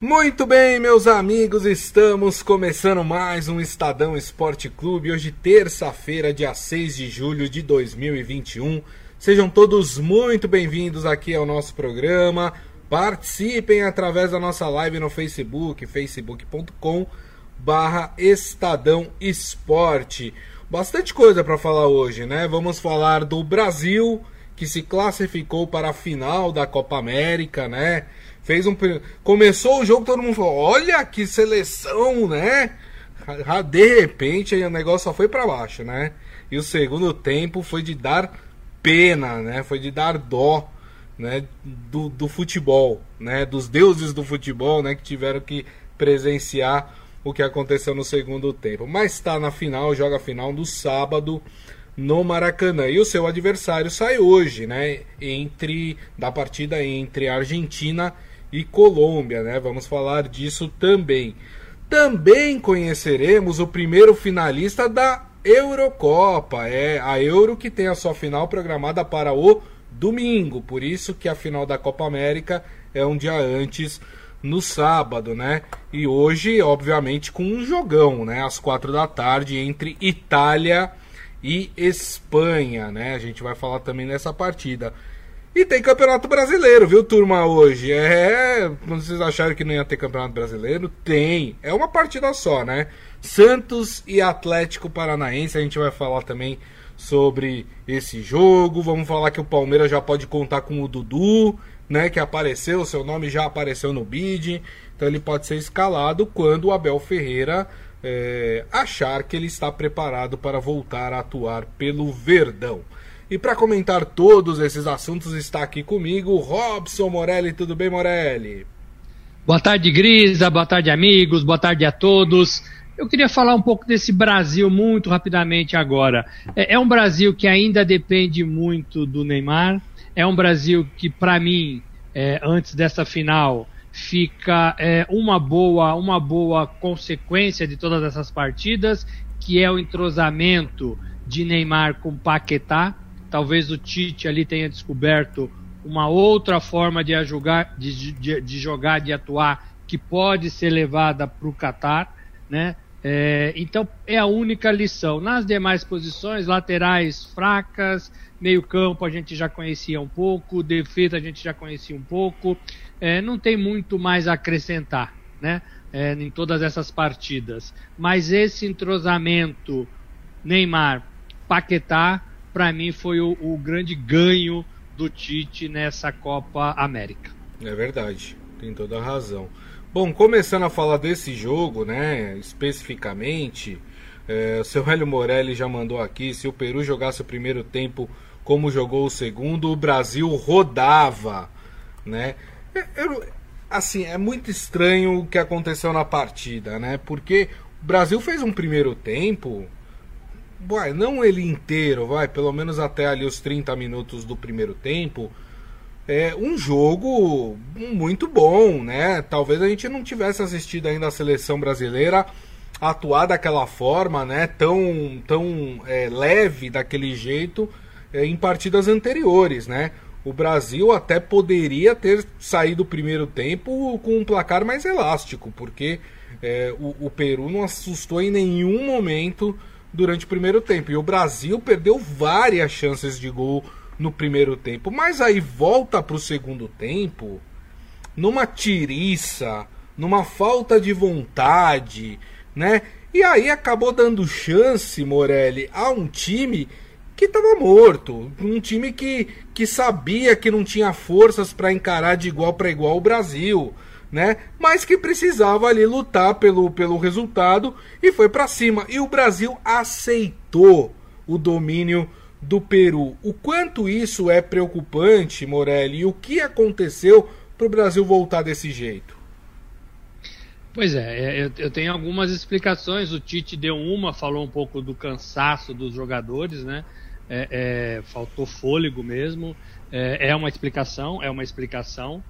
Muito bem, meus amigos, estamos começando mais um Estadão Esporte Clube. Hoje, terça-feira, dia 6 de julho de 2021. Sejam todos muito bem-vindos aqui ao nosso programa. Participem através da nossa live no Facebook, facebook.com barra Estadão Esporte. Bastante coisa para falar hoje, né? Vamos falar do Brasil, que se classificou para a final da Copa América, né? Fez um. Começou o jogo, todo mundo falou: olha que seleção, né? De repente o negócio só foi para baixo, né? E o segundo tempo foi de dar pena, né? Foi de dar dó, né? Do, do futebol, né? Dos deuses do futebol, né? Que tiveram que presenciar o que aconteceu no segundo tempo. Mas está na final, joga a final no sábado no Maracanã. E o seu adversário sai hoje, né? Entre da partida entre Argentina e Colômbia, né? Vamos falar disso também. Também conheceremos o primeiro finalista da Eurocopa, é a Euro que tem a sua final programada para o domingo, por isso que a final da Copa América é um dia antes no sábado, né? E hoje, obviamente, com um jogão, né? Às quatro da tarde entre Itália e Espanha, né? A gente vai falar também nessa partida. E tem campeonato brasileiro, viu, turma, hoje? É. Vocês acharam que não ia ter campeonato brasileiro, tem. É uma partida só, né? Santos e Atlético Paranaense. A gente vai falar também sobre esse jogo. Vamos falar que o Palmeiras já pode contar com o Dudu, né? Que apareceu, seu nome já apareceu no bid. Então ele pode ser escalado quando o Abel Ferreira é, achar que ele está preparado para voltar a atuar pelo Verdão. E para comentar todos esses assuntos está aqui comigo Robson Morelli. Tudo bem, Morelli? Boa tarde, Grisa. Boa tarde, amigos. Boa tarde a todos. Eu queria falar um pouco desse Brasil muito rapidamente agora. É, é um Brasil que ainda depende muito do Neymar. É um Brasil que, para mim, é, antes dessa final, fica é, uma boa uma boa consequência de todas essas partidas, que é o entrosamento de Neymar com Paquetá. Talvez o Tite ali tenha descoberto uma outra forma de, jogar, de, de, de jogar, de atuar, que pode ser levada para o Catar, né? É, então é a única lição. Nas demais posições, laterais fracas, meio campo a gente já conhecia um pouco, defesa a gente já conhecia um pouco, é, não tem muito mais a acrescentar, né? É, em todas essas partidas. Mas esse entrosamento Neymar, Paquetá, para mim foi o, o grande ganho do Tite nessa Copa América. É verdade, tem toda a razão. Bom, começando a falar desse jogo, né, especificamente, é, o seu Hélio Morelli já mandou aqui, se o Peru jogasse o primeiro tempo como jogou o segundo, o Brasil rodava, né? É, eu, assim, é muito estranho o que aconteceu na partida, né? Porque o Brasil fez um primeiro tempo vai, não ele inteiro, vai, pelo menos até ali os 30 minutos do primeiro tempo, é um jogo muito bom, né? Talvez a gente não tivesse assistido ainda a seleção brasileira atuar daquela forma, né? Tão, tão é, leve daquele jeito é, em partidas anteriores, né? O Brasil até poderia ter saído o primeiro tempo com um placar mais elástico, porque é, o, o Peru não assustou em nenhum momento durante o primeiro tempo. E o Brasil perdeu várias chances de gol no primeiro tempo. Mas aí volta para o segundo tempo numa tiriça, numa falta de vontade, né? E aí acabou dando chance, Morelli, a um time que estava morto, um time que, que sabia que não tinha forças para encarar de igual para igual o Brasil né? Mas que precisava ali lutar pelo, pelo resultado e foi para cima. E o Brasil aceitou o domínio do Peru. O quanto isso é preocupante, Morelli, e o que aconteceu para o Brasil voltar desse jeito? Pois é, é eu, tenho algumas explicações. O Tite deu uma, falou um pouco do cansaço dos jogadores, né? É, é, faltou fôlego mesmo. É, é uma explicação, é uma explicação.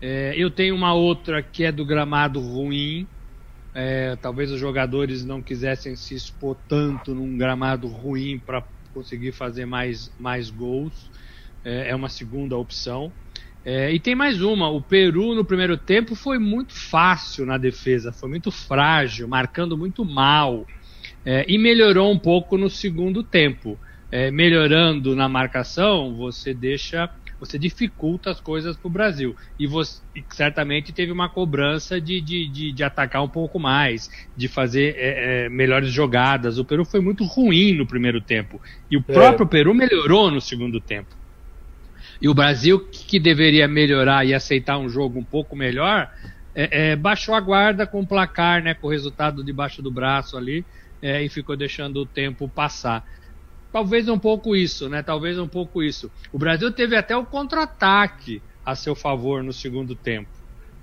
É, eu tenho uma outra que é do gramado ruim. É, talvez os jogadores não quisessem se expor tanto num gramado ruim para conseguir fazer mais, mais gols. É, é, uma segunda opção. É, e tem mais uma: o Peru no primeiro tempo foi muito fácil na defesa, foi muito frágil, marcando muito mal. É, e melhorou um pouco no segundo tempo. É, melhorando na marcação, você deixa, você dificulta as coisas para o Brasil. E você certamente teve uma cobrança de, de, de, de atacar um pouco mais, de fazer é, é, melhores jogadas. O Peru foi muito ruim no primeiro tempo. E o é. próprio Peru melhorou no segundo tempo. E o Brasil, que deveria melhorar e aceitar um jogo um pouco melhor, é, é, baixou a guarda com o placar, né, com o resultado debaixo do braço ali, é, e ficou deixando o tempo passar. Talvez um pouco isso, né? Talvez um pouco isso. O Brasil teve até o contra-ataque a seu favor no segundo tempo,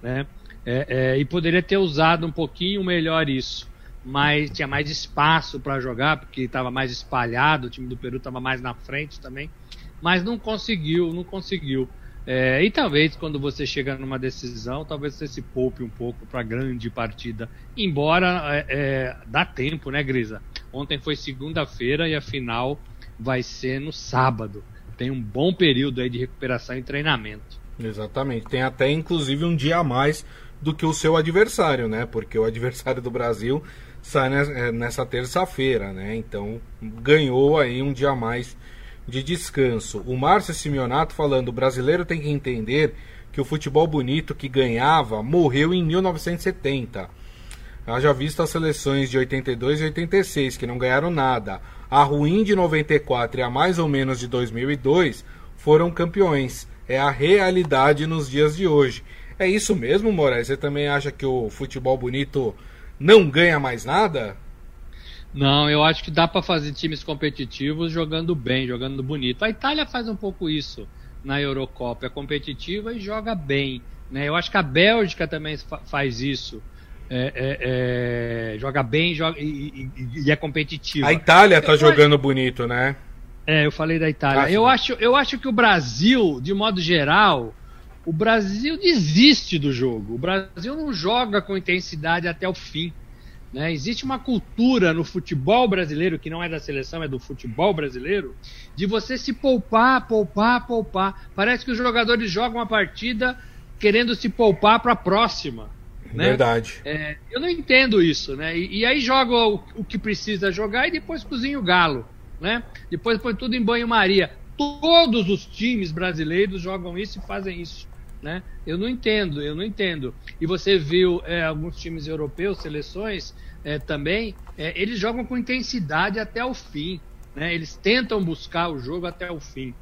né? É, é, e poderia ter usado um pouquinho melhor isso, mas tinha mais espaço para jogar porque estava mais espalhado, o time do Peru estava mais na frente também mas não conseguiu, não conseguiu. É, e talvez quando você chega numa decisão, talvez você se poupe um pouco para grande partida. Embora é, é, dá tempo, né, Grisa? Ontem foi segunda-feira e a final vai ser no sábado. Tem um bom período aí de recuperação e treinamento. Exatamente. Tem até inclusive um dia a mais do que o seu adversário, né? Porque o adversário do Brasil sai é, nessa terça-feira, né? Então ganhou aí um dia a mais de descanso. O Márcio Simeonato falando: o brasileiro tem que entender que o futebol bonito que ganhava morreu em 1970. Haja visto as seleções de 82 e 86 que não ganharam nada. A ruim de 94 e a mais ou menos de 2002 foram campeões. É a realidade nos dias de hoje. É isso mesmo, Moraes? Você também acha que o futebol bonito não ganha mais nada? Não, eu acho que dá para fazer times competitivos jogando bem, jogando bonito. A Itália faz um pouco isso na Eurocopa, é competitiva e joga bem. Né? Eu acho que a Bélgica também faz isso. É, é, é, joga bem joga, e, e, e, é competitiva. A Itália tá eu jogando acho... bonito, né? É, eu falei da Itália. Ah, eu, acho, eu acho que o Brasil, de modo geral, o Brasil desiste do jogo. O Brasil não joga com intensidade até o fim. Né? Existe uma cultura no futebol brasileiro, que não é da seleção, é do futebol brasileiro, de você se poupar, poupar, poupar. Parece que os jogadores jogam a partida querendo se poupar para a próxima. Né? Verdade. É, eu não entendo isso, né? E, e aí joga o, o, que precisa jogar e depois cozinha o galo, né? Depois põe tudo em banho-maria. Todos os times brasileiros jogam isso e fazem isso. Né? Eu não entendo, eu não entendo. E você viu é, alguns times europeus, seleções é, também, é, eles jogam com intensidade até o fim. Né? Eles tentam buscar o jogo até o fim.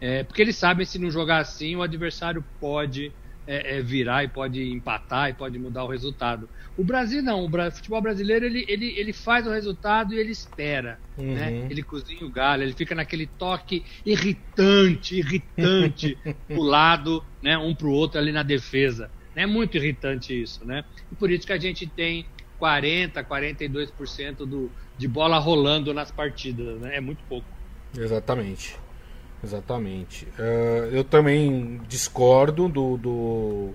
É, porque eles sabem se não jogar assim, o adversário pode é, é, virar e pode empatar e pode mudar o resultado. O Brasil não, o futebol brasileiro ele, ele, ele faz o resultado e ele espera. Uhum. Né? Ele cozinha o galho, ele fica naquele toque irritante, irritante pro lado, né, um pro outro ali na defesa. É muito irritante isso, né? E por isso que a gente tem 40, 42% do, de bola rolando nas partidas, né? É muito pouco. Exatamente. Exatamente. Uh, eu também discordo do, do,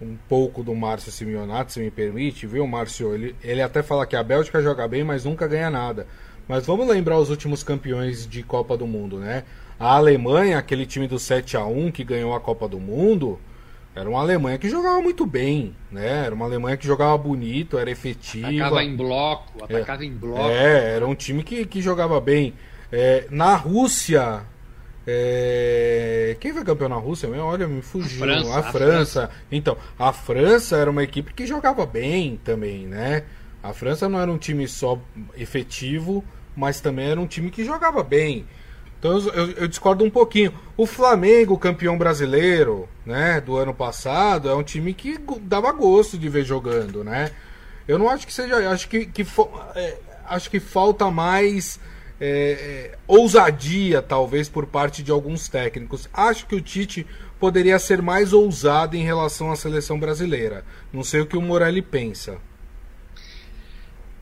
um pouco do Márcio Simeonato, se me permite, viu, Márcio? Ele, ele até fala que a Bélgica joga bem, mas nunca ganha nada. Mas vamos lembrar os últimos campeões de Copa do Mundo, né? A Alemanha, aquele time do 7 a 1 que ganhou a Copa do Mundo, era uma Alemanha que jogava muito bem, né? Era uma Alemanha que jogava bonito, era efetiva. Atacava em bloco, atacava é, em bloco. É, era um time que, que jogava bem. É, na Rússia, é... Quem foi campeão na Rússia? Olha, me fugiu. A França, a França. França. Então, a França era uma equipe que jogava bem também, né? A França não era um time só efetivo, mas também era um time que jogava bem. Então eu, eu, eu, discordo um pouquinho. O Flamengo, campeão brasileiro, né, do ano passado, é um time que dava gosto de ver jogando, né? Eu não acho que seja, acho que, que é, acho que falta mais é, é, ousadia, talvez, por parte de alguns técnicos. Acho que o Tite poderia ser mais ousado em relação à seleção brasileira. Não sei o que o Morelli pensa.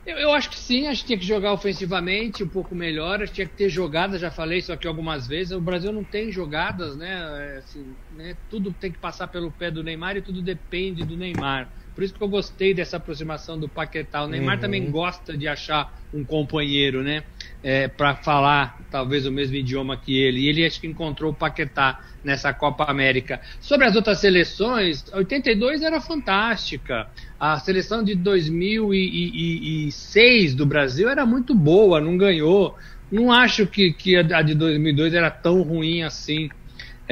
Eu, eu, acho que sim, acho que tinha que jogar ofensivamente um pouco melhor, acho que tinha que ter jogadas, já falei isso aqui algumas vezes, o Brasil não tem jogadas, né? É, assim, né? Tudo tem que passar pelo pé do Neymar e tudo depende do Neymar. Por isso que eu gostei dessa aproximação do Paquetá. O Neymar uhum. também gosta de achar um companheiro, né? É, para falar talvez o mesmo idioma que ele, e ele acho que encontrou o Paquetá nessa Copa América. Sobre as outras seleções, 82 era fantástica. A seleção de 2006 do Brasil era muito boa, não ganhou. Não acho que, que a de 2002 era tão ruim assim.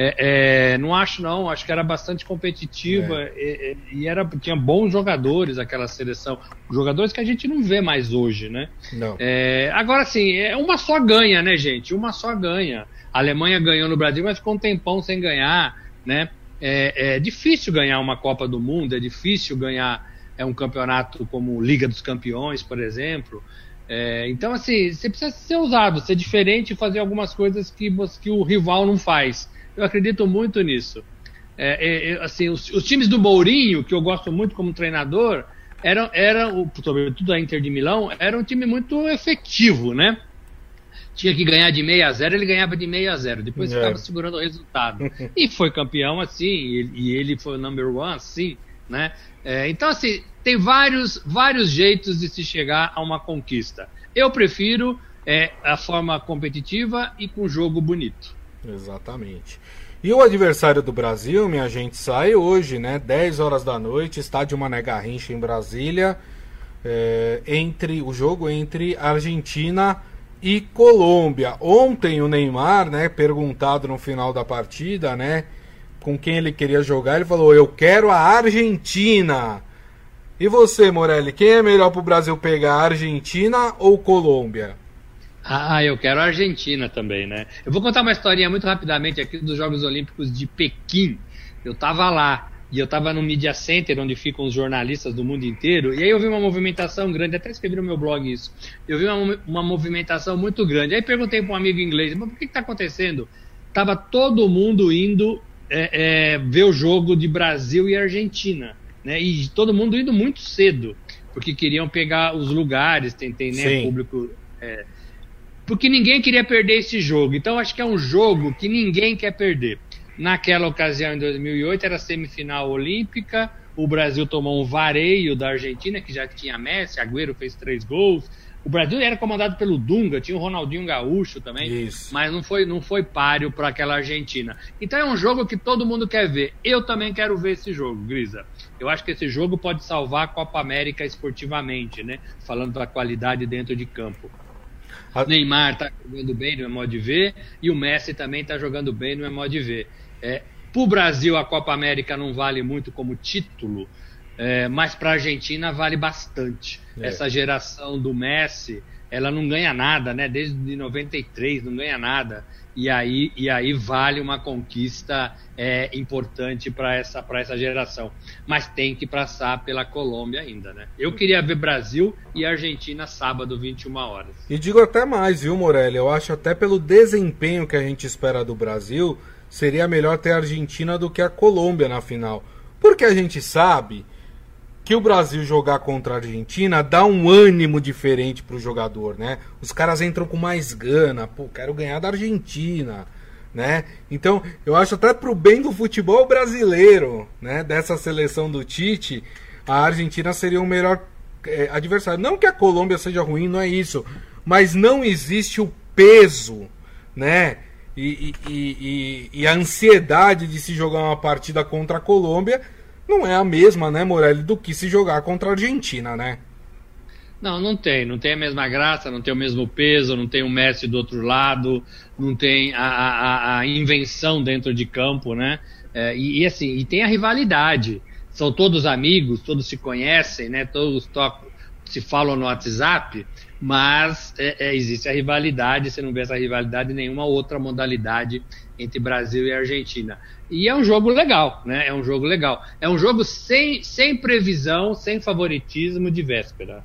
É, é, não acho não, acho que era bastante competitiva é. e, e, era, tinha bons jogadores aquela seleção, jogadores que a gente não vê mais hoje, né? É, agora sim, é uma só ganha, né, gente? Uma só ganha. A Alemanha ganhou no Brasil, mas ficou um tempão sem ganhar, né? É, é difícil ganhar uma Copa do Mundo, é difícil ganhar é um campeonato como Liga dos Campeões, por exemplo. É, então, assim, você precisa ser ousado, ser diferente e fazer algumas coisas que, que o rival não faz. Eu acredito muito nisso. É, é, é, assim, os, os, times do Mourinho, que eu gosto muito como treinador, eram, eram sobretudo a Inter de Milão, era um time muito efetivo, né? Tinha que ganhar de 6 a 0 ele ganhava de 6 a 0 Depois é. ficava segurando o resultado. e foi campeão assim, e, e ele foi o number one assim, né? É, então, assim, tem vários, vários jeitos de se chegar a uma conquista. Eu prefiro é, a forma competitiva e com jogo bonito. Exatamente. E o adversário do Brasil, minha gente, sai hoje, né? 10 horas da noite, estádio Mané Garrincha em Brasília. É, entre o jogo entre Argentina e Colômbia. Ontem o Neymar, né, perguntado no final da partida, né, com quem ele queria jogar, ele falou: "Eu quero a Argentina". E você, Morelli, quem é melhor para o Brasil pegar, Argentina ou Colômbia? Ah, eu quero a Argentina também, né? Eu vou contar uma historinha muito rapidamente aqui dos Jogos Olímpicos de Pequim. Eu estava lá e eu estava no Media Center, onde ficam os jornalistas do mundo inteiro, e aí eu vi uma movimentação grande, até escrevi no meu blog isso. Eu vi uma, uma movimentação muito grande. Aí perguntei para um amigo inglês, mas por que está acontecendo? Tava todo mundo indo é, é, ver o jogo de Brasil e Argentina, né? E todo mundo indo muito cedo, porque queriam pegar os lugares, tem, tem né, público. É, porque ninguém queria perder esse jogo. Então acho que é um jogo que ninguém quer perder. Naquela ocasião, em 2008, era semifinal olímpica. O Brasil tomou um vareio da Argentina, que já tinha Messi, Agüero fez três gols. O Brasil era comandado pelo Dunga, tinha o Ronaldinho Gaúcho também, Isso. mas não foi, não foi páreo para aquela Argentina. Então é um jogo que todo mundo quer ver. Eu também quero ver esse jogo, Grisa. Eu acho que esse jogo pode salvar a Copa América esportivamente, né? Falando da qualidade dentro de campo. O Neymar está jogando bem no modo de ver e o Messi também está jogando bem no modo de ver. É, para o Brasil, a Copa América não vale muito como título, é, mas para a Argentina vale bastante. É. Essa geração do Messi, ela não ganha nada, né? Desde 93 não ganha nada e aí, e aí vale uma conquista é, importante para essa, essa geração. Mas tem que passar pela Colômbia ainda, né? Eu queria ver Brasil e Argentina sábado, 21 horas. E digo até mais, viu, Morelli? Eu acho até pelo desempenho que a gente espera do Brasil, seria melhor ter a Argentina do que a Colômbia na final. Porque a gente sabe que o Brasil jogar contra a Argentina dá um ânimo diferente pro jogador, né? Os caras entram com mais gana, pô, quero ganhar da Argentina, né? Então, eu acho até pro bem do futebol brasileiro, né, dessa seleção do Tite, a Argentina seria o melhor é, adversário. Não que a Colômbia seja ruim, não é isso, mas não existe o peso, né? E, e, e, e a ansiedade de se jogar uma partida contra a Colômbia não é a mesma, né, Morelli, do que se jogar contra a Argentina, né? Não, não tem. Não tem a mesma graça, não tem o mesmo peso, não tem o Messi do outro lado, não tem a, a, a invenção dentro de campo, né? É, e, e, assim, e tem a rivalidade. São todos amigos, todos se conhecem, né? Todos tocam, se falam no WhatsApp, mas é, é, existe a rivalidade. Você não vê essa rivalidade em nenhuma outra modalidade entre Brasil e Argentina. E é um jogo legal, né? É um jogo legal. É um jogo sem, sem previsão, sem favoritismo de véspera.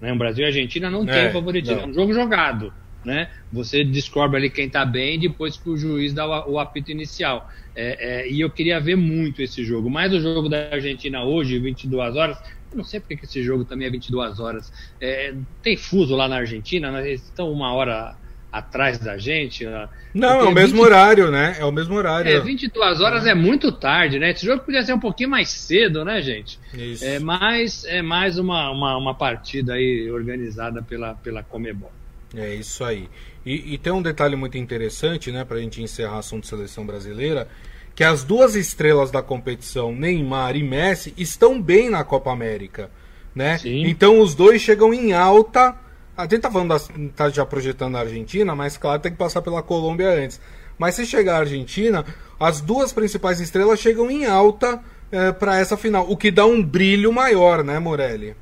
Né? O Brasil e a Argentina não é, tem favoritismo. Não. É um jogo jogado. Né? Você descobre ali quem está bem depois que o juiz dá o, o apito inicial. É, é, e eu queria ver muito esse jogo. Mais o jogo da Argentina hoje, 22 horas. Eu não sei porque que esse jogo também é 22 horas. É, tem fuso lá na Argentina, né? eles estão uma hora atrás da gente. Não, é o mesmo 20... horário, né? É o mesmo horário. É, 22 horas é muito tarde, né? Esse jogo podia ser um pouquinho mais cedo, né, gente? Isso. É mais, é mais uma, uma, uma partida aí organizada pela, pela Comebol. É isso aí. E, e tem um detalhe muito interessante, né, para a gente encerrar o assunto seleção brasileira, que as duas estrelas da competição, Neymar e Messi, estão bem na Copa América, né? Sim. Então os dois chegam em alta. A gente tá falando das, tá já projetando a Argentina, mas claro tem que passar pela Colômbia antes. Mas se chegar a Argentina, as duas principais estrelas chegam em alta é, para essa final, o que dá um brilho maior, né, Morelli?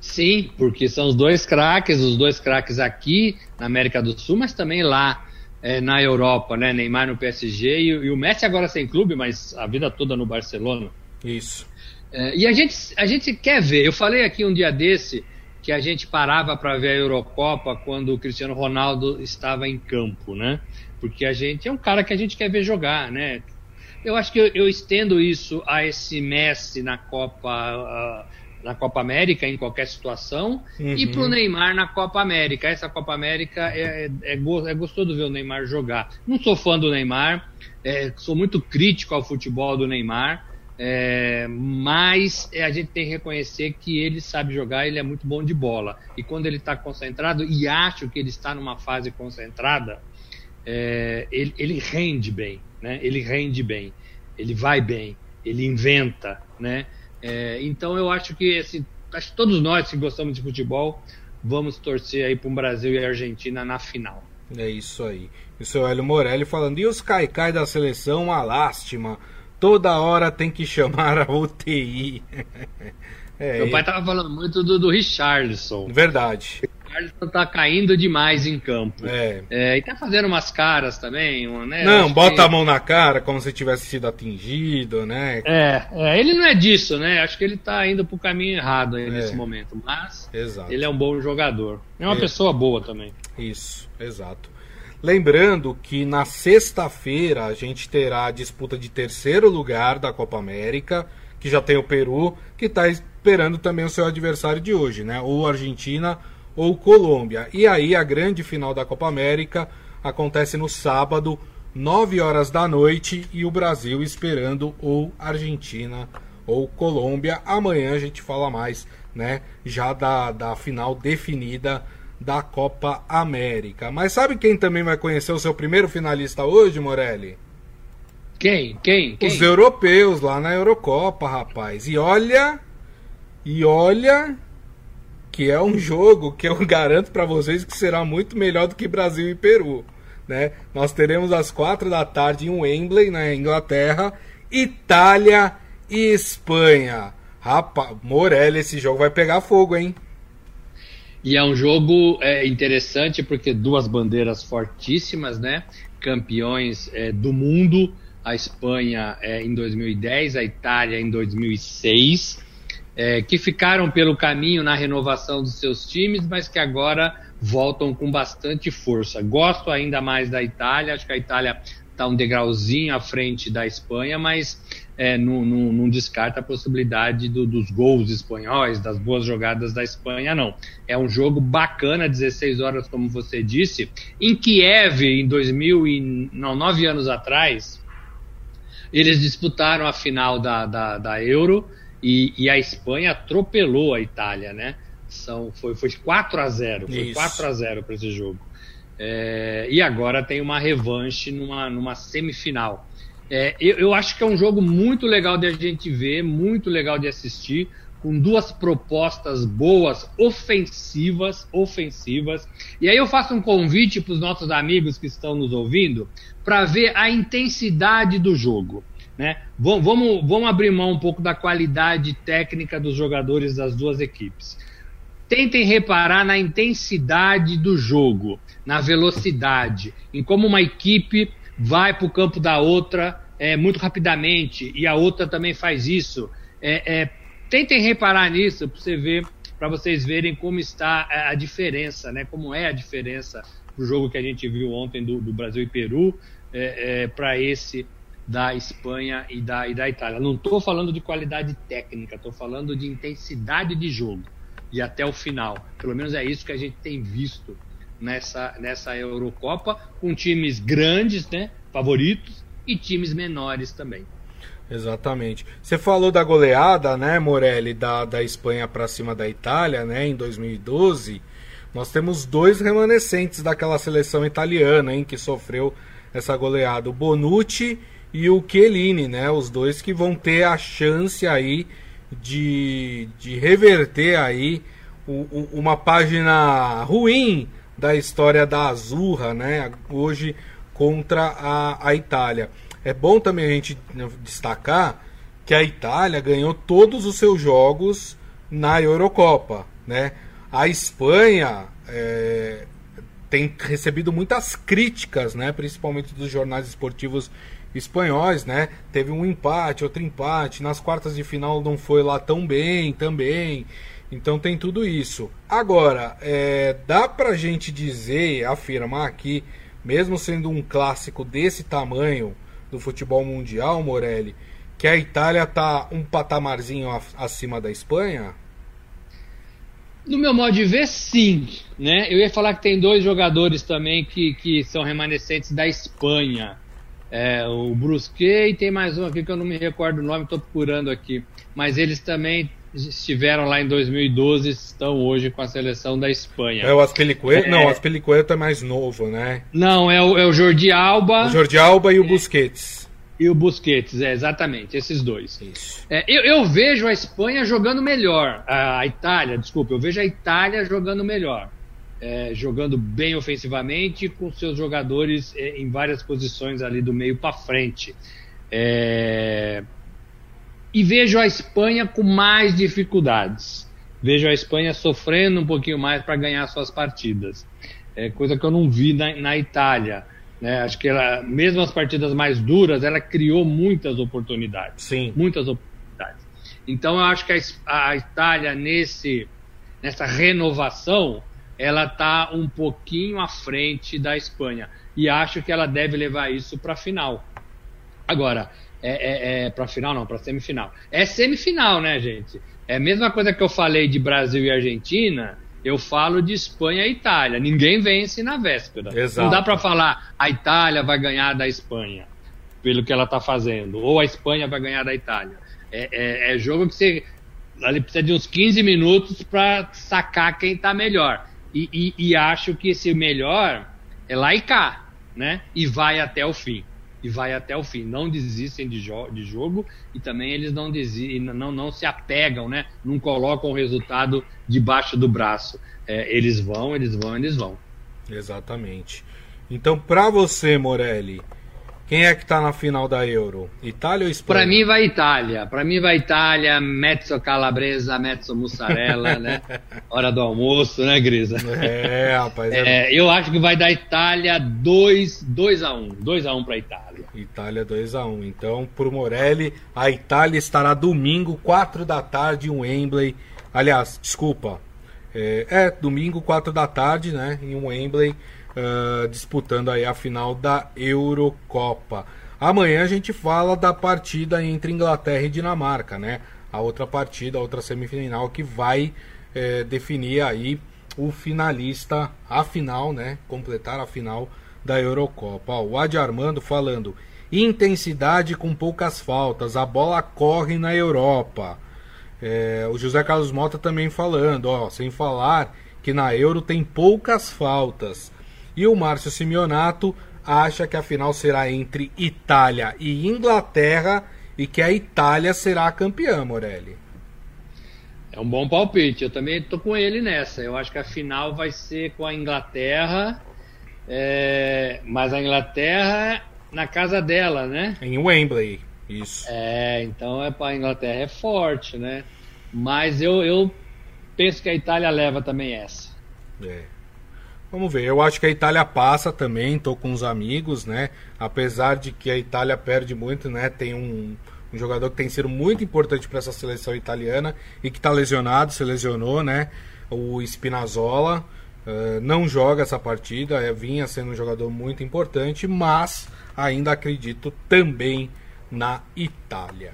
Sim, porque são os dois craques, os dois craques aqui na América do Sul, mas também lá é, na Europa, né? Neymar no PSG e, e, o Messi agora sem clube, mas a vida toda no Barcelona. Isso. É, e a gente, a gente quer ver. Eu falei aqui um dia desse que a gente parava para ver a Eurocopa quando o Cristiano Ronaldo estava em campo, né? Porque a gente é um cara que a gente quer ver jogar, né? Eu acho que eu, eu estendo isso a esse Messi na Copa. Na Copa América em qualquer situação uhum. e para o Neymar na Copa América. Essa Copa América é, é, é gostoso ver o Neymar jogar. Não sou fã do Neymar, é, sou muito crítico ao futebol do Neymar, é, mas a gente tem que reconhecer que ele sabe jogar, ele é muito bom de bola. E quando ele está concentrado, e acho que ele está numa fase concentrada, é, ele, ele rende bem, né? ele rende bem, ele vai bem, ele inventa, né? É, então eu acho que assim, acho que todos nós que gostamos de futebol vamos torcer aí para um Brasil e Argentina na final. É isso aí. E o seu Hélio Morelli falando, e os caicai da seleção, uma lástima. Toda hora tem que chamar a UTI. é, Meu pai tava falando muito do, do Richardson. Verdade. Alisson tá caindo demais em campo. É. é. E tá fazendo umas caras também, né? Não, bota que... a mão na cara como se tivesse sido atingido, né? É, é, ele não é disso, né? Acho que ele tá indo pro caminho errado aí é. nesse momento. Mas exato. ele é um bom jogador. É uma é. pessoa boa também. Isso, exato. Lembrando que na sexta-feira a gente terá a disputa de terceiro lugar da Copa América, que já tem o Peru, que está esperando também o seu adversário de hoje, né? Ou Argentina ou Colômbia. E aí a grande final da Copa América acontece no sábado, 9 horas da noite, e o Brasil esperando ou Argentina ou Colômbia. Amanhã a gente fala mais, né? Já da, da final definida da Copa América. Mas sabe quem também vai conhecer o seu primeiro finalista hoje, Morelli? Quem? Quem? Quem? Os europeus lá na Eurocopa, rapaz. E olha, e olha que é um jogo que eu garanto para vocês que será muito melhor do que Brasil e Peru. Né? Nós teremos às quatro da tarde em Wembley, na Inglaterra, Itália e Espanha. Rapaz, Morelli, esse jogo vai pegar fogo, hein? E é um jogo é, interessante porque duas bandeiras fortíssimas, né? Campeões é, do mundo, a Espanha é, em 2010, a Itália em 2006 é, que ficaram pelo caminho na renovação dos seus times, mas que agora voltam com bastante força. Gosto ainda mais da Itália, acho que a Itália está um degrauzinho à frente da Espanha, mas é, não, não, não descarta a possibilidade do, dos gols espanhóis, das boas jogadas da Espanha, não. É um jogo bacana, 16 horas, como você disse. Em Kiev, em 2000 e, não, nove anos atrás, eles disputaram a final da, da, da Euro e, e, a Espanha atropelou a Itália, né? São, foi, foi 4 a 0 Foi Isso. 4 a 0 para esse jogo. É, e agora tem uma revanche numa, numa semifinal. É, eu, eu acho que é um jogo muito legal de a gente ver, muito legal de assistir, com duas propostas boas, ofensivas, ofensivas. E aí eu faço um convite para os nossos amigos que estão nos ouvindo para ver a intensidade do jogo. Né? Vamos, vamos, vamos abrir mão um pouco da qualidade técnica dos jogadores das duas equipes. Tentem reparar na intensidade do jogo, na velocidade, em como uma equipe vai para o campo da outra é, muito rapidamente e a outra também faz isso. É, é, tentem reparar nisso para você ver, para vocês verem como está a diferença, né? Como é a diferença do jogo que a gente viu ontem do, do Brasil e Peru é, é, para esse da Espanha e da, e da Itália. Não estou falando de qualidade técnica, estou falando de intensidade de jogo e até o final. Pelo menos é isso que a gente tem visto nessa, nessa Eurocopa, com times grandes, né, favoritos, e times menores também. Exatamente. Você falou da goleada, né, Morelli, da, da Espanha para cima da Itália, né, em 2012. nós temos dois remanescentes daquela seleção italiana, hein, que sofreu essa goleada, o Bonucci e o Chiellini, né? Os dois que vão ter a chance aí de, de reverter aí o, o, uma página ruim da história da Azurra, né? Hoje contra a, a Itália. É bom também a gente destacar que a Itália ganhou todos os seus jogos na Eurocopa, né? A Espanha é, tem recebido muitas críticas, né? Principalmente dos jornais esportivos espanhóis, né? Teve um empate, outro empate. Nas quartas de final não foi lá tão bem também. Então tem tudo isso. Agora, é, dá pra gente dizer, afirmar aqui, mesmo sendo um clássico desse tamanho do futebol mundial, Morelli, que a Itália tá um patamarzinho acima da Espanha? No meu modo de ver, sim. Né? Eu ia falar que tem dois jogadores também que, que são remanescentes da Espanha. É, o Brusquet e tem mais um aqui que eu não me recordo o nome, estou procurando aqui. Mas eles também estiveram lá em 2012 estão hoje com a seleção da Espanha. É o Aspelicueta? É... Não, o Aspelicueta é mais novo, né? Não, é o, é o Jordi Alba. O Jordi Alba e o Busquets. E o Busquets, é, exatamente, esses dois. É, eu, eu, vejo a Espanha jogando melhor, a Itália, desculpa, eu vejo a Itália jogando melhor. É, jogando bem ofensivamente, com seus jogadores é, em várias posições ali do meio para frente. É, e vejo a Espanha com mais dificuldades. Vejo a Espanha sofrendo um pouquinho mais para ganhar suas partidas. É coisa que eu não vi na, na Itália. Né? Acho que ela, mesmo as partidas mais duras, ela criou muitas oportunidades. Sim. Muitas oportunidades. Então eu acho que a, a Itália nesse nessa renovação ela está um pouquinho à frente da Espanha e acho que ela deve levar isso para a final. Agora é, é, é para final não, para semifinal. É semifinal, né, gente? É a mesma coisa que eu falei de Brasil e Argentina eu falo de Espanha e Itália. Ninguém vence na véspera. Exato. Não dá para falar a Itália vai ganhar da Espanha, pelo que ela está fazendo, ou a Espanha vai ganhar da Itália. É, é, é jogo que você ali precisa de uns 15 minutos para sacar quem está melhor. E, e, e, acho que esse melhor é lá e cá, né? E vai até o fim e vai até o fim. Não desistem de, jo de jogo e também eles não, desistem, não, não se apegam, né? não colocam o resultado debaixo do braço. É, eles vão, eles vão, eles vão. Exatamente. Então, para você, Morelli, quem é que tá na final da Euro? Itália ou Espanha? Para mim vai Itália. Para mim vai Itália, mezzo calabresa, mezzo mussarela, né? Hora do almoço, né, Grisa? É, rapaz. É... É, eu acho que vai dar Itália 2 2 a 1, 2 a 1 para Itália. Itália 2 a 1. Então, pro Morelli, a Itália estará domingo, 4 da tarde, em Wembley. Aliás, desculpa. É, é domingo, 4 da tarde, né, em Wembley uh, disputando aí a final da Eurocopa. Amanhã a gente fala da partida entre Inglaterra e Dinamarca, né? A outra partida, a outra semifinal que vai eh, definir aí o finalista, a final, né? Completar a final da Eurocopa. Ó, o Adi Armando falando intensidade com poucas faltas, a bola corre na Europa. É, o José Carlos Mota também falando, ó, sem falar que na Euro tem poucas faltas. E o Márcio Simeonato acha que a final será entre Itália e Inglaterra e que a Itália será a campeã, Morelli. É um bom palpite, eu também estou com ele nessa. Eu acho que a final vai ser com a Inglaterra, é... mas a Inglaterra na casa dela, né? Em Wembley, isso. É, então é para a Inglaterra é forte, né? Mas eu, eu penso que a Itália leva também essa. É. Vamos ver, eu acho que a Itália passa também, tô com os amigos, né? Apesar de que a Itália perde muito, né? Tem um, um jogador que tem sido muito importante para essa seleção italiana e que está lesionado, se lesionou, né? O Spinazzola uh, não joga essa partida, é, vinha sendo um jogador muito importante, mas ainda acredito também na Itália.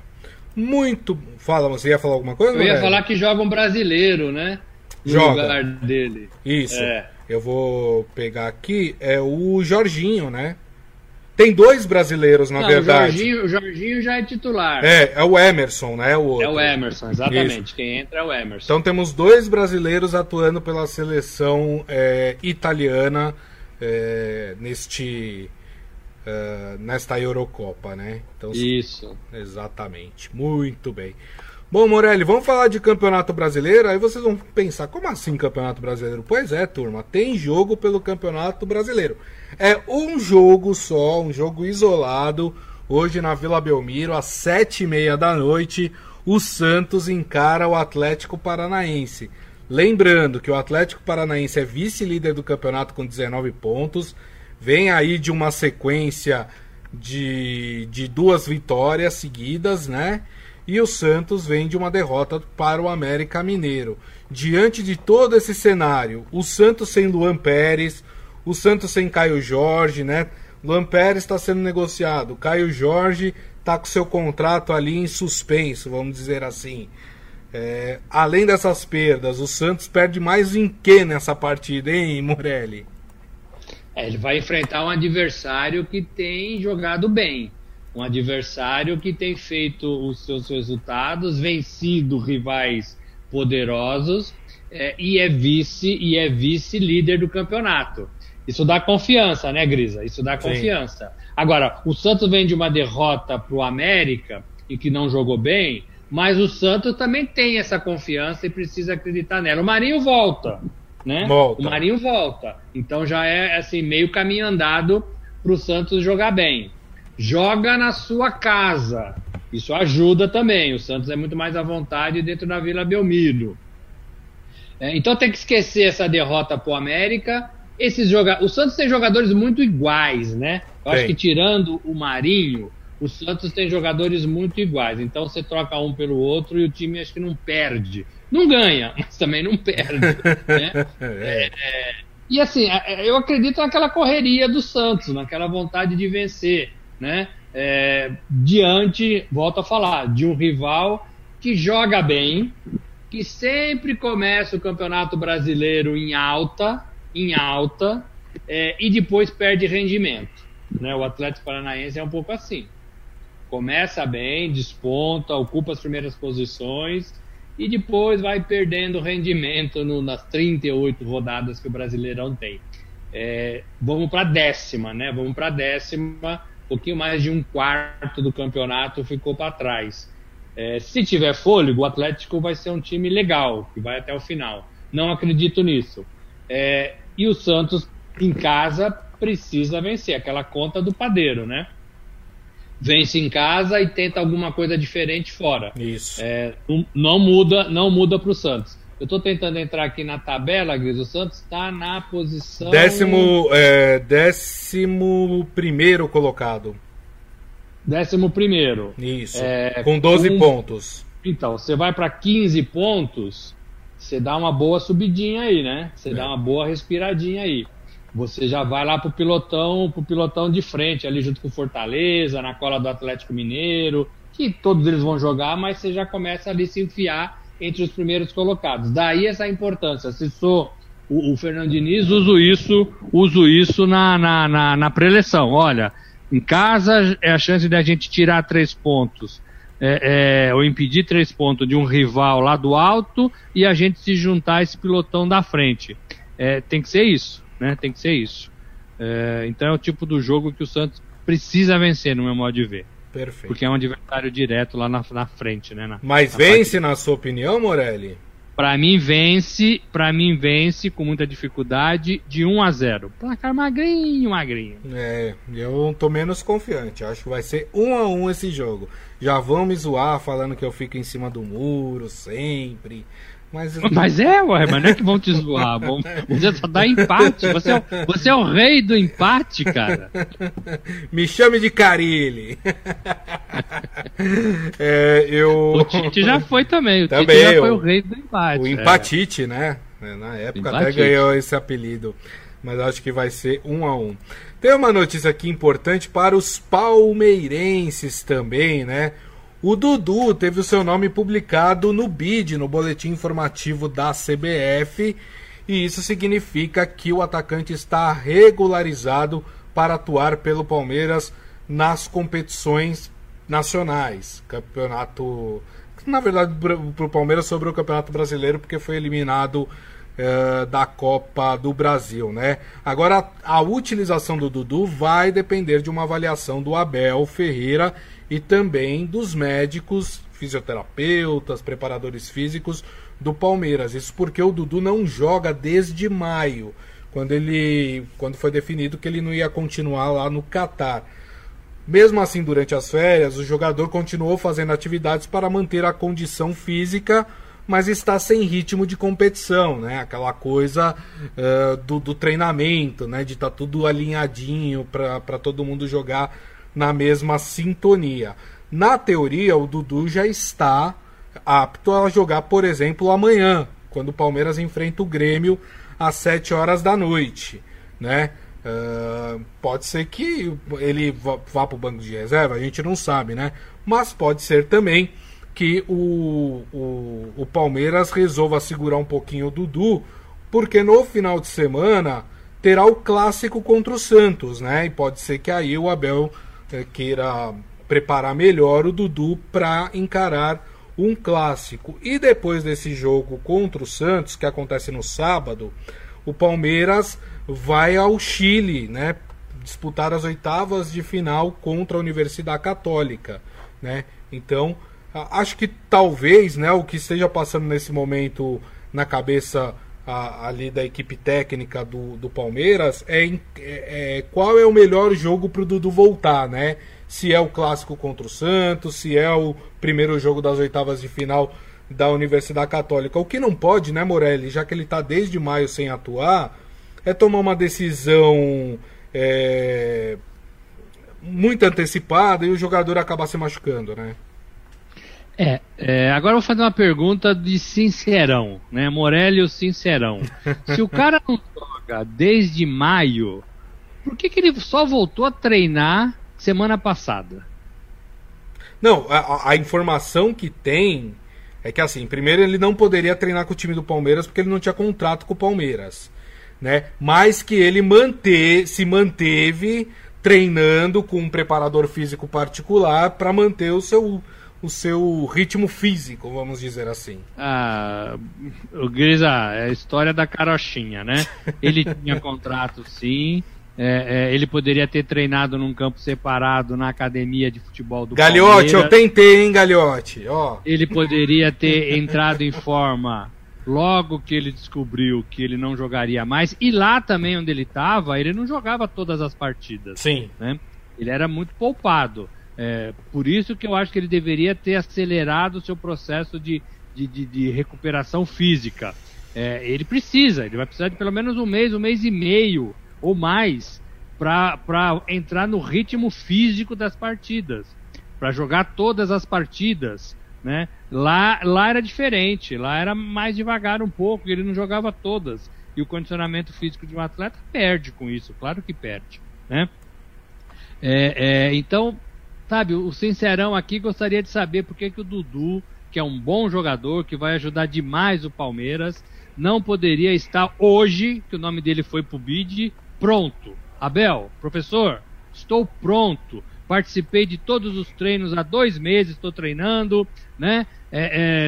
Muito. Fala, você ia falar alguma coisa? Eu ia falar que joga um brasileiro, né? No joga. lugar dele. Isso. É. Eu vou pegar aqui, é o Jorginho, né? Tem dois brasileiros, na Não, verdade. O Jorginho, o Jorginho já é titular. É, é o Emerson, né? O. É o Emerson, exatamente. Isso. Quem entra é o Emerson. Então temos dois brasileiros atuando pela seleção é, italiana é, neste uh, nesta Eurocopa, né? Então, Isso. Exatamente. Muito bem. Bom, Morelli, vamos falar de Campeonato Brasileiro. Aí vocês vão pensar, como assim Campeonato Brasileiro? Pois é, turma, tem jogo pelo Campeonato Brasileiro. É um jogo só, um jogo isolado. Hoje na Vila Belmiro, às sete e meia da noite, o Santos encara o Atlético Paranaense. Lembrando que o Atlético Paranaense é vice-líder do campeonato com 19 pontos. Vem aí de uma sequência de, de duas vitórias seguidas, né? E o Santos vem de uma derrota para o América Mineiro. Diante de todo esse cenário, o Santos sem Luan Pérez, o Santos sem Caio Jorge, né? Luan Pérez está sendo negociado, Caio Jorge está com seu contrato ali em suspenso, vamos dizer assim. É, além dessas perdas, o Santos perde mais em que nessa partida, hein, Morelli? É, ele vai enfrentar um adversário que tem jogado bem, um adversário que tem feito os seus resultados, vencido rivais poderosos é, e é vice e é vice líder do campeonato. Isso dá confiança, né, Grisa? Isso dá confiança. Sim. Agora, o Santos vem de uma derrota para o América e que não jogou bem, mas o Santos também tem essa confiança e precisa acreditar nela. O Marinho volta né? Volta. O Marinho volta. Então já é assim meio caminho andado para o Santos jogar bem. Joga na sua casa. Isso ajuda também. O Santos é muito mais à vontade dentro da Vila Belmiro. É, então tem que esquecer essa derrota para o América. Esses joga... O Santos tem jogadores muito iguais, né? Eu acho que tirando o Marinho, o Santos tem jogadores muito iguais. Então você troca um pelo outro e o time acho que não perde. Não ganha, mas também não perde. né? É. É, e assim, eu acredito naquela correria do Santos, naquela vontade de vencer, né? É, diante, volto a falar, de um rival que joga bem, que sempre começa o Campeonato Brasileiro em alta, em alta, é, e depois perde rendimento. Né? O Atlético Paranaense é um pouco assim começa bem, desponta, ocupa as primeiras posições e depois vai perdendo rendimento no, nas 38 rodadas que o Brasileirão tem. É, vamos para a décima, né? Vamos para a décima, pouquinho mais de um quarto do campeonato ficou para trás. É, se tiver fôlego, o Atlético vai ser um time legal, que vai até o final. Não acredito nisso. É, e o Santos, em casa, precisa vencer aquela conta do padeiro, né? vence em casa e tenta alguma coisa diferente fora. Isso. É, não, muda, não muda para o Santos. Eu estou tentando entrar aqui na tabela, Gris. O Santos está na posição. Décimo, é, décimo primeiro colocado. Décimo primeiro. Isso. É, com 12 com... pontos. Então, você vai para 15 pontos, você dá uma boa subidinha aí, né? Você é. dá uma boa respiradinha aí você já vai lá pro pilotão, pro pilotão de frente, ali junto com o Fortaleza, na cola do Atlético Mineiro, que todos eles vão jogar, mas você já começa ali a se enfiar entre os primeiros colocados. Daí essa importância. Se sou o, o Fernando Diniz, uso isso, uso isso na, na, na, na preleção. Olha, em casa é a chance de a gente tirar três pontos. É, é, ou impedir três pontos de um rival lá do alto e a gente se juntar a esse pilotão da frente. É, tem que ser isso né? Tem que ser isso. É, então é o tipo do jogo que o Santos precisa vencer, no meu modo de ver. Perfeito. Porque é um adversário direto lá na, na frente, né? Na, Mas na vence, na sua opinião, Morelli? Para mim vence, para mim vence com muita dificuldade de 1 a 0. Placar magrinho, magrinho. É, eu tô menos confiante. Acho que vai ser 1 a 1 esse jogo. Já vão me zoar falando que eu fico em cima do muro sempre. Mas, mas é, ué, mas não é que vão te zoar. Vão, você só dá empate. Você é, você é o rei do empate, cara. Me chame de Carilli. é, eu... O Tite já foi também. O também, Tite já foi o rei do empate. O é. empatite, é. né? Na época empatite. até ganhou esse apelido. Mas acho que vai ser um a um. Tem uma notícia aqui importante para os palmeirenses também, né? O Dudu teve o seu nome publicado no BID, no Boletim Informativo da CBF, e isso significa que o atacante está regularizado para atuar pelo Palmeiras nas competições nacionais. Campeonato. Na verdade, para o Palmeiras sobre o Campeonato Brasileiro, porque foi eliminado uh, da Copa do Brasil, né? Agora, a utilização do Dudu vai depender de uma avaliação do Abel Ferreira e também dos médicos, fisioterapeutas, preparadores físicos do Palmeiras. Isso porque o Dudu não joga desde maio, quando ele quando foi definido que ele não ia continuar lá no Catar. Mesmo assim, durante as férias, o jogador continuou fazendo atividades para manter a condição física, mas está sem ritmo de competição, né? Aquela coisa uh, do, do, treinamento, né? De estar tá tudo alinhadinho para todo mundo jogar na mesma sintonia. Na teoria, o Dudu já está apto a jogar, por exemplo, amanhã, quando o Palmeiras enfrenta o Grêmio às 7 horas da noite, né? Uh, pode ser que ele vá, vá para o banco de reserva, a gente não sabe, né? Mas pode ser também que o, o, o Palmeiras resolva segurar um pouquinho o Dudu, porque no final de semana terá o clássico contra o Santos, né? E pode ser que aí o Abel queira preparar melhor o Dudu para encarar um clássico. E depois desse jogo contra o Santos, que acontece no sábado, o Palmeiras vai ao Chile, né? Disputar as oitavas de final contra a Universidade Católica, né? Então, acho que talvez, né, o que esteja passando nesse momento na cabeça a, ali da equipe técnica do, do Palmeiras é, é, é qual é o melhor jogo para o Dudu voltar, né? Se é o clássico contra o Santos, se é o primeiro jogo das oitavas de final da Universidade Católica. O que não pode, né, Morelli, já que ele está desde maio sem atuar, é tomar uma decisão é, muito antecipada e o jogador acabar se machucando, né? É, é, agora eu vou fazer uma pergunta de sincerão, né? Morelli, o sincerão. Se o cara não joga desde maio, por que, que ele só voltou a treinar semana passada? Não, a, a, informação que tem é que assim, primeiro ele não poderia treinar com o time do Palmeiras porque ele não tinha contrato com o Palmeiras né? Mas que ele manter, se manteve treinando com um preparador físico particular para manter o seu o seu ritmo físico, vamos dizer assim. Ah, o Grisa, é a história da carochinha, né? Ele tinha contrato sim, é, é, ele poderia ter treinado num campo separado na academia de futebol do Galhote, Palmeiras. eu tentei, hein, Galhote? Ó. Ele poderia ter entrado em forma Logo que ele descobriu que ele não jogaria mais, e lá também onde ele estava, ele não jogava todas as partidas. Sim. Né? Ele era muito poupado. É, por isso que eu acho que ele deveria ter acelerado o seu processo de, de, de, de recuperação física. É, ele precisa, ele vai precisar de pelo menos um mês, um mês e meio ou mais para entrar no ritmo físico das partidas, para jogar todas as partidas. Né? Lá, lá era diferente, lá era mais devagar um pouco, ele não jogava todas. E o condicionamento físico de um atleta perde com isso, claro que perde. Né? É, é, então, sabe, o Sincerão aqui gostaria de saber por que, que o Dudu, que é um bom jogador, que vai ajudar demais o Palmeiras, não poderia estar hoje, que o nome dele foi pro BID, pronto. Abel, professor, estou pronto participei de todos os treinos há dois meses, estou treinando, né?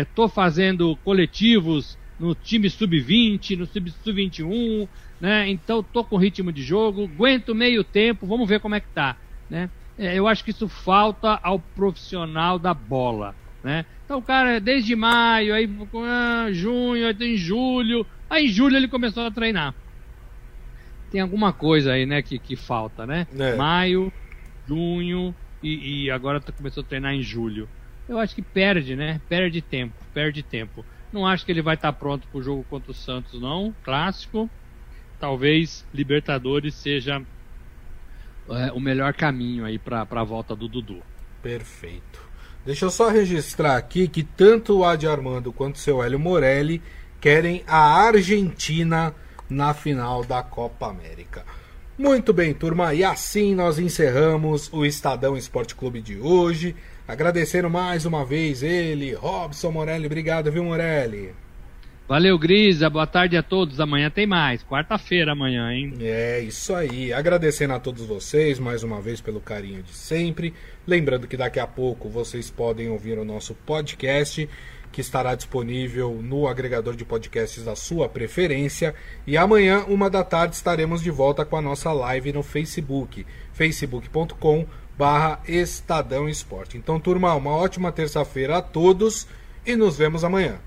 Estou é, é, fazendo coletivos no time sub-20, no sub-21, né? Então estou com ritmo de jogo, aguento meio tempo, vamos ver como é que tá, né? É, eu acho que isso falta ao profissional da bola, né? Então o cara desde maio, aí ah, junho, aí em julho, aí em julho ele começou a treinar. Tem alguma coisa aí, né, que, que falta, né? É. Maio, junho e, e agora começou a treinar em julho. Eu acho que perde, né? Perde tempo, perde tempo. Não acho que ele vai estar pronto para o jogo contra o Santos, não. Clássico. Talvez Libertadores seja é, o melhor caminho aí para a volta do Dudu. Perfeito. Deixa eu só registrar aqui que tanto o Adi Armando quanto o seu Hélio Morelli querem a Argentina na final da Copa América. Muito bem, turma, e assim nós encerramos o Estadão Esporte Clube de hoje. Agradecendo mais uma vez ele, Robson Morelli. Obrigado, viu, Morelli? Valeu, Grisa. Boa tarde a todos. Amanhã tem mais. Quarta-feira amanhã, hein? É, isso aí. Agradecendo a todos vocês mais uma vez pelo carinho de sempre. Lembrando que daqui a pouco vocês podem ouvir o nosso podcast, que estará disponível no agregador de podcasts da sua preferência. E amanhã, uma da tarde, estaremos de volta com a nossa live no Facebook, facebook.com barra Estadão Esporte. Então, turma, uma ótima terça-feira a todos e nos vemos amanhã.